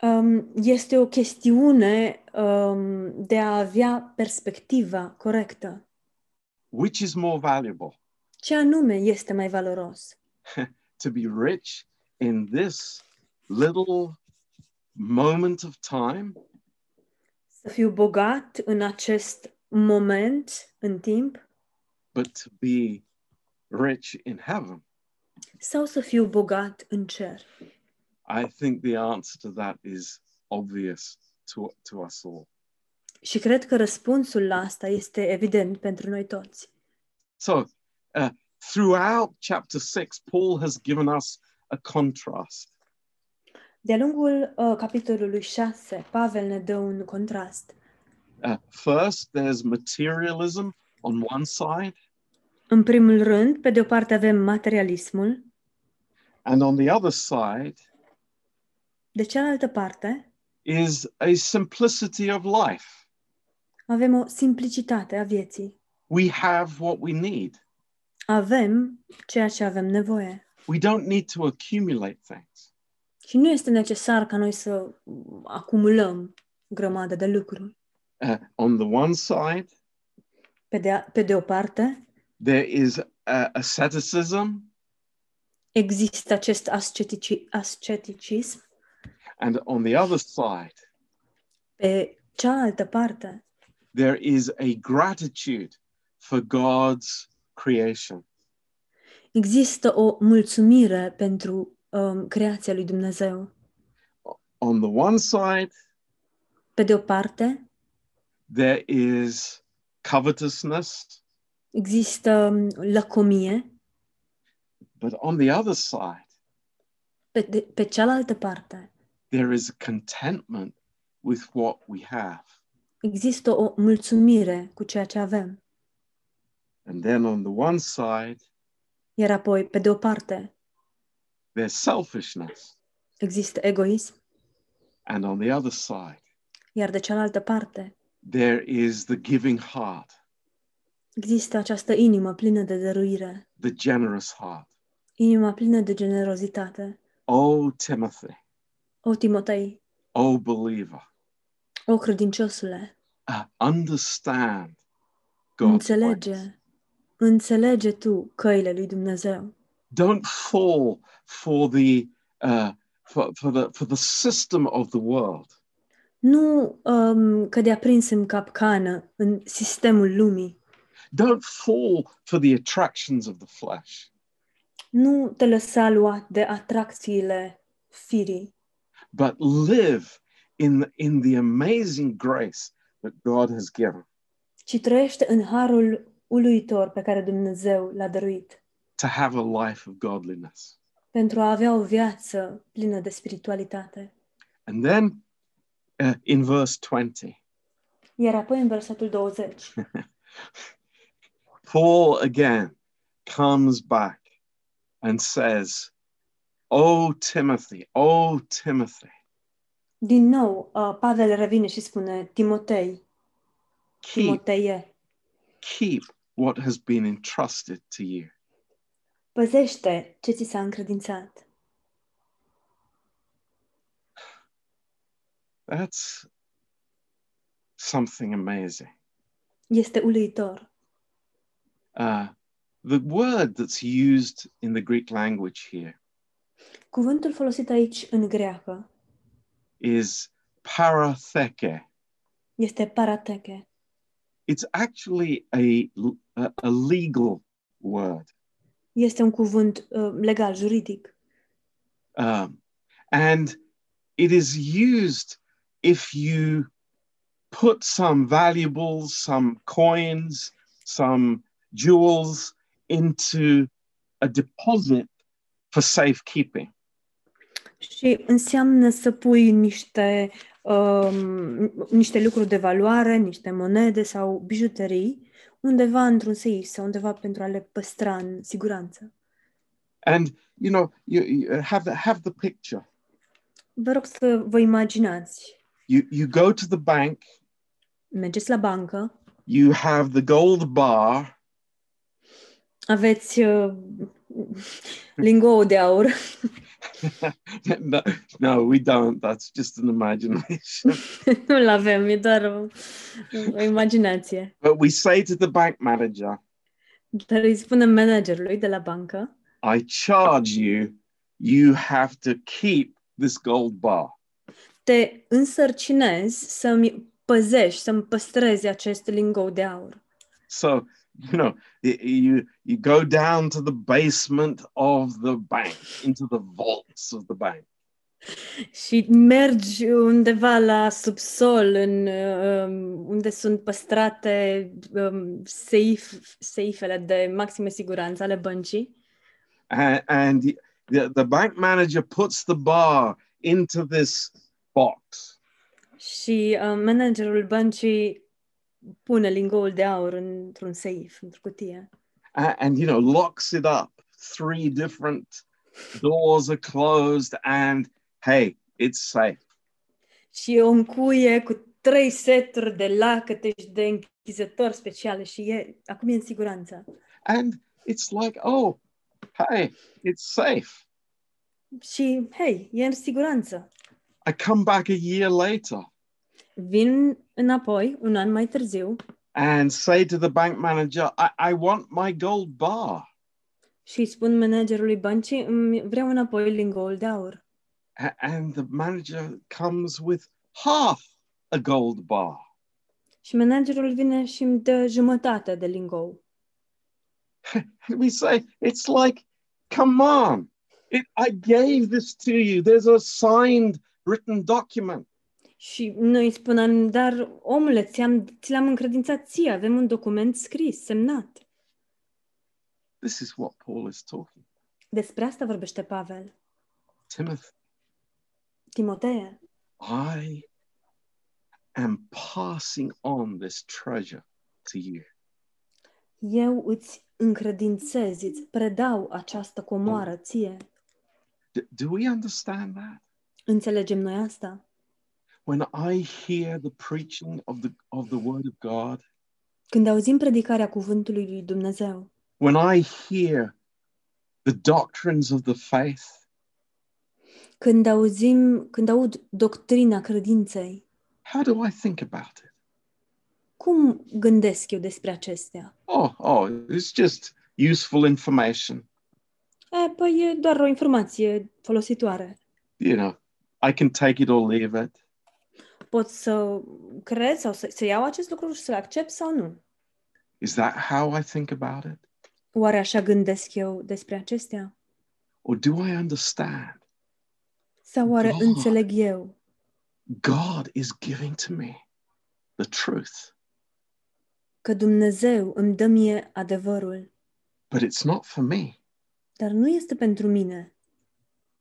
Um, este o chestiune um, de a avea perspectiva corectă. Which is more valuable? Ce anume este mai valoros? To be rich in this little moment of time Să fiu bogat în acest moment, în timp, but to be rich in heaven? sau să fiu bogat în cer? I think the answer to that is obvious to, to us all. Și cred că răspunsul la asta este evident pentru noi toți. So, uh, throughout chapter 6, Paul has given us a contrast. De-a lungul uh, capitolului 6, Pavel ne dă un contrast. Uh, first, there's materialism on one side, În primul rând, pe de o parte avem materialismul, and on the other side de cealaltă parte is a simplicity of life. avem o simplicitate a vieții. We have what we need. Avem ceea ce avem nevoie. We don't need to accumulate things. Și nu este necesar ca noi să acumulăm grămadă de lucruri. Uh, on the one side, Pe de, pe de o parte, there is uh, asceticism, există acest ascetici, asceticism. And on the other side, Pe cealaltă parte, there is a gratitude for God's creation. Există o mulțumire pentru um, creația lui Dumnezeu. On the one side, Pe de o parte, there is covetousness, există um, lăcomie, but on the other side, pe, de, pe cealaltă parte, there is contentment with what we have. există o mulțumire cu ceea ce avem. And then on the one side, Iar apoi, pe de o parte, there's selfishness, există egoism, and on the other side, iar de cealaltă parte, there is the giving heart, există această inimă plină de dăruire, the generous heart. inima plină de generozitate. Oh, Timothy, O, Timotei, oh, believer, o, credinciosule, uh, understand God's ways. înțelege, înțelege tu căile lui Dumnezeu. Don't fall for the uh, for, for the for the system of the world. Nu um, cădea prins în capcană, în sistemul lumii. Don't fall for the attractions of the flesh. Nu te lăsa luat de atracțiile firii, but live in the, in the amazing grace that God has given ci trăiește în harul uluitor pe care Dumnezeu l-a dăruit to have a life of godliness. pentru a avea o viață plină de spiritualitate. And then uh, in verse 20, Iar apoi în versetul 20, Paul again comes back and says, Oh, Timothy, oh, Timothy, din nou uh, Pavel revine și spune, Timotei, keep, Timoteie, keep what has been entrusted to you. păzește ce ți s-a încredințat. That's something amazing. Este uluitor. Uh, the word that's used in the Greek language here Cuvântul folosit aici în greacă is paratheke. este parateche. It's actually a, a, a legal word. Este un cuvânt uh, legal, juridic. Um, and it is used if you put some valuables, some coins, some jewels into a deposit for safekeeping. Și înseamnă să pui niște, um, niște lucruri de valoare, niște monede sau bijuterii undeva într-un seif sau undeva pentru a le păstra în siguranță. And you know, you, you have the, have the picture. Vă rog să vă imaginați. You you go to the bank. Mergeți la bancă, You have the gold bar, aveți uh, lingou de aur. no, no, we don't. That's just an imagination. Nu-l avem, e doar o, o imaginație. but we say to the bank manager, Dar îi spunem managerului de la bancă, I charge you, you have to keep this gold bar. te însărcinezi să-mi păzești, să-mi păstrezi acest lingou de aur. So, you know, you you go down to the basement of the bank, into the vaults of the bank, Și mergi undeva la subsol, în, um, unde sunt păstrate um, safe, seifele de maximă siguranță ale băncii. And, and the, the bank manager puts the bar into this box, și uh, managerul băncii pune lingoul de aur într-un safe, într-o cutie. and, and you know, locks it up. Three different doors are closed, and hey, it's safe. Și o încuie cu trei seturi de lacăte și de închizători speciale și e, acum e în siguranță. And it's like, oh, hey, it's safe. Și, hei, e în siguranță. I come back a year later Vin înapoi, un an mai târziu, and say to the bank manager, I, I want my gold bar. și spun managerului băncii, "Îmi mm, vreau înapoi lingoul de aur. And the manager comes with half a gold bar. Și managerul vine și îmi dă jumătate de lingou. we say, it's like, come on, it, I gave this to you. There's a signed written document. Și noi spunem, dar omule, ți-am, ți l-am încredințat ție, avem un document scris, semnat. This is what Paul is talking. Despre asta vorbește Pavel. Timothy, Timotee, I am passing on this treasure to you. eu îți încredințez, îți predau această comoară ție. D- do we understand that? Înțelegem noi asta? When I hear the preaching of the of the word of God, Când auzim predicarea cuvântului lui Dumnezeu, when I hear the doctrines of the faith, când auzim, când aud doctrina credinței, how do I think about it? cum gândesc eu despre acestea? Oh, oh, it's just useful information. E, păi e doar o informație folositoare. You know, I can take it or leave it. Pot să cred sau să, să iau acest lucru și să-l accept sau nu? Is that how I think about it? Oare așa gândesc eu despre acestea? Or do I understand Sau oare God. înțeleg eu God is giving to me the truth, că Dumnezeu îmi dă mie adevărul, but it's not for me, dar nu este pentru mine,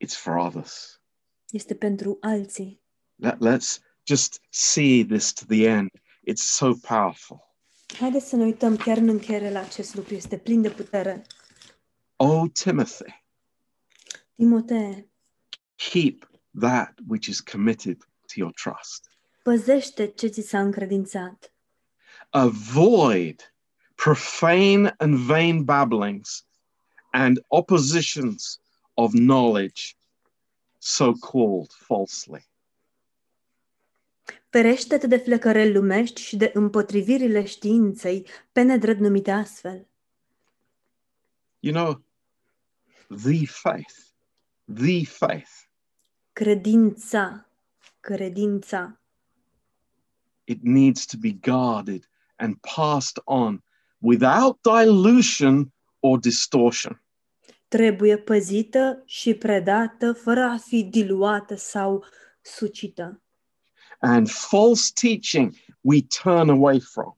it's for others. este pentru alții. Let, let's just see this to the end. It's so powerful. Haideți să ne uităm chiar în încheiere la acest lucru, este plin de putere. Oh, Timothy, Timotee, keep that which is committed to your trust. păzește ce ți s-a încredințat. Avoid profane and vain babblings and oppositions of knowledge, so called falsely. Ferește-te de flecăreli lumești și de împotrivirile științei, pe nedrept numite astfel. You know, the faith, the faith, Credința, credința, it needs to be guarded and passed on without dilution or distortion. trebuie păzită și predată fără a fi diluată sau sucită. And false teaching we turn away from.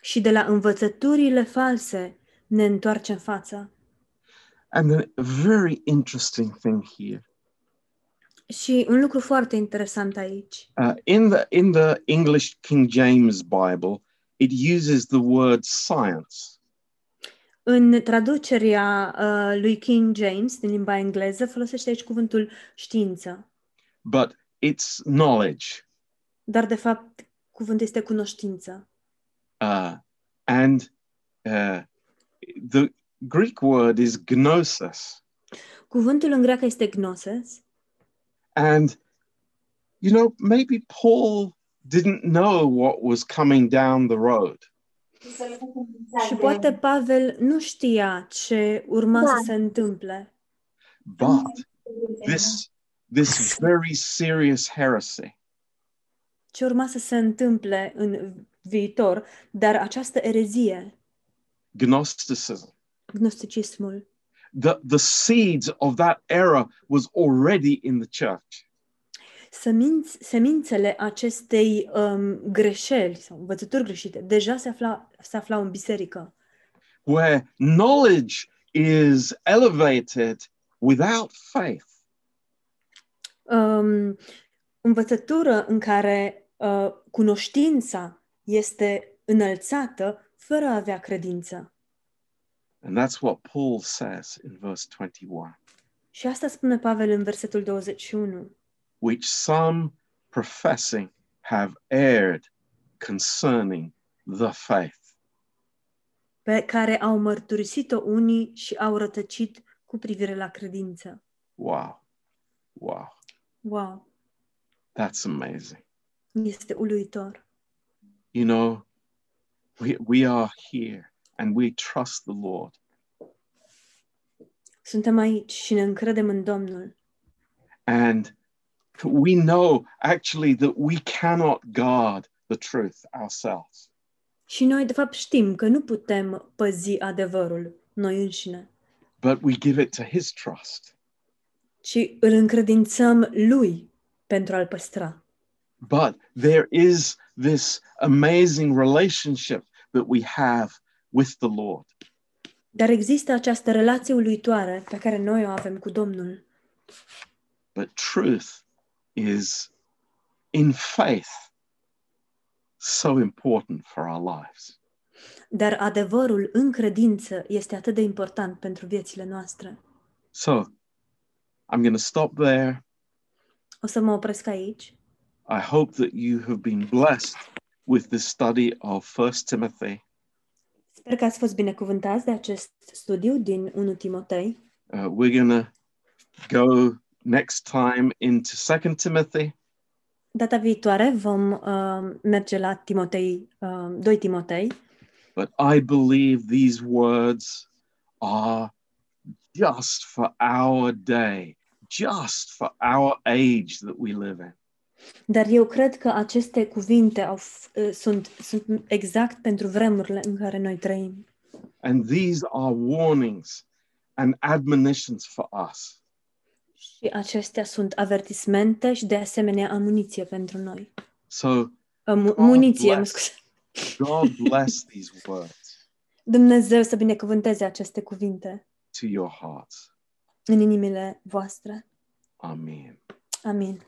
Și de la învățăturile false ne întoarcem fața. And the very interesting thing here Și un lucru foarte interesant aici. uh, in the in the English King James Bible, it uses the word science, În traducerea uh, lui King James din limba engleză folosește aici cuvântul știință, but it's knowledge. Dar de fapt cuvântul este cunoștință. Uh, and uh, the Greek word is gnosis. Cuvântul în greacă este gnosis And, you know, maybe Paul didn't know what was coming down the road. și poate Pavel nu știa ce urma să se întâmple, But this, this very serious heresy ce urma să se întâmple în viitor, dar această erezie, Gnosticism, gnosticismul, the, the seeds of that error was already in the church. seminț, semințele acestei um, greșeli sau învățături greșite deja se, afla, se aflau în biserică, where knowledge is elevated without faith. um, învățătură în care uh, cunoștința este înălțată fără a avea credință. And that's what Paul says in verse 21, Și asta spune Pavel în versetul 21. which some professing have erred concerning the faith. pe care au mărturisit-o unii și au rătăcit cu privire la credință. Wow. Wow. Wow, That's amazing. Este uluitor. You know, we, we are here and we trust the Lord. Suntem aici și ne încredem în Domnul And we know actually that we cannot guard the truth ourselves. Și noi, de fapt, știm că nu putem păzi adevărul noi înșine, but we give it to his trust. ci îl încredințăm lui pentru a-l păstra. But there is this amazing relationship that we have with the Lord. Dar există această relație uluitoare pe care noi o avem cu Domnul. But truth is in faith so important for our lives. Dar adevărul în credință este atât de important pentru viețile noastre. So I'm going to stop there. O să mă opresc aici. I hope that you have been blessed with the study of 1 Timothy. Sper că ați fost binecuvântați de acest studiu din 1 Timotei. Uh, we're going to go next time into 2 Timothy. Data viitoare vom uh, merge la Timotei, uh, 2 Timotei, But I believe these words are just for our day, just for our age that we live in. Dar eu cred că aceste cuvinte au, f- uh, sunt, sunt exact pentru vremurile în care noi trăim. And these are warnings and admonitions for us. Și acestea sunt avertismente și de asemenea amuniție pentru noi. So Uh, mu- muniție, mă bless. scuze. God bless these words Dumnezeu să binecuvânteze aceste cuvinte to your hearts. în inimile voastre. Amen. Amin.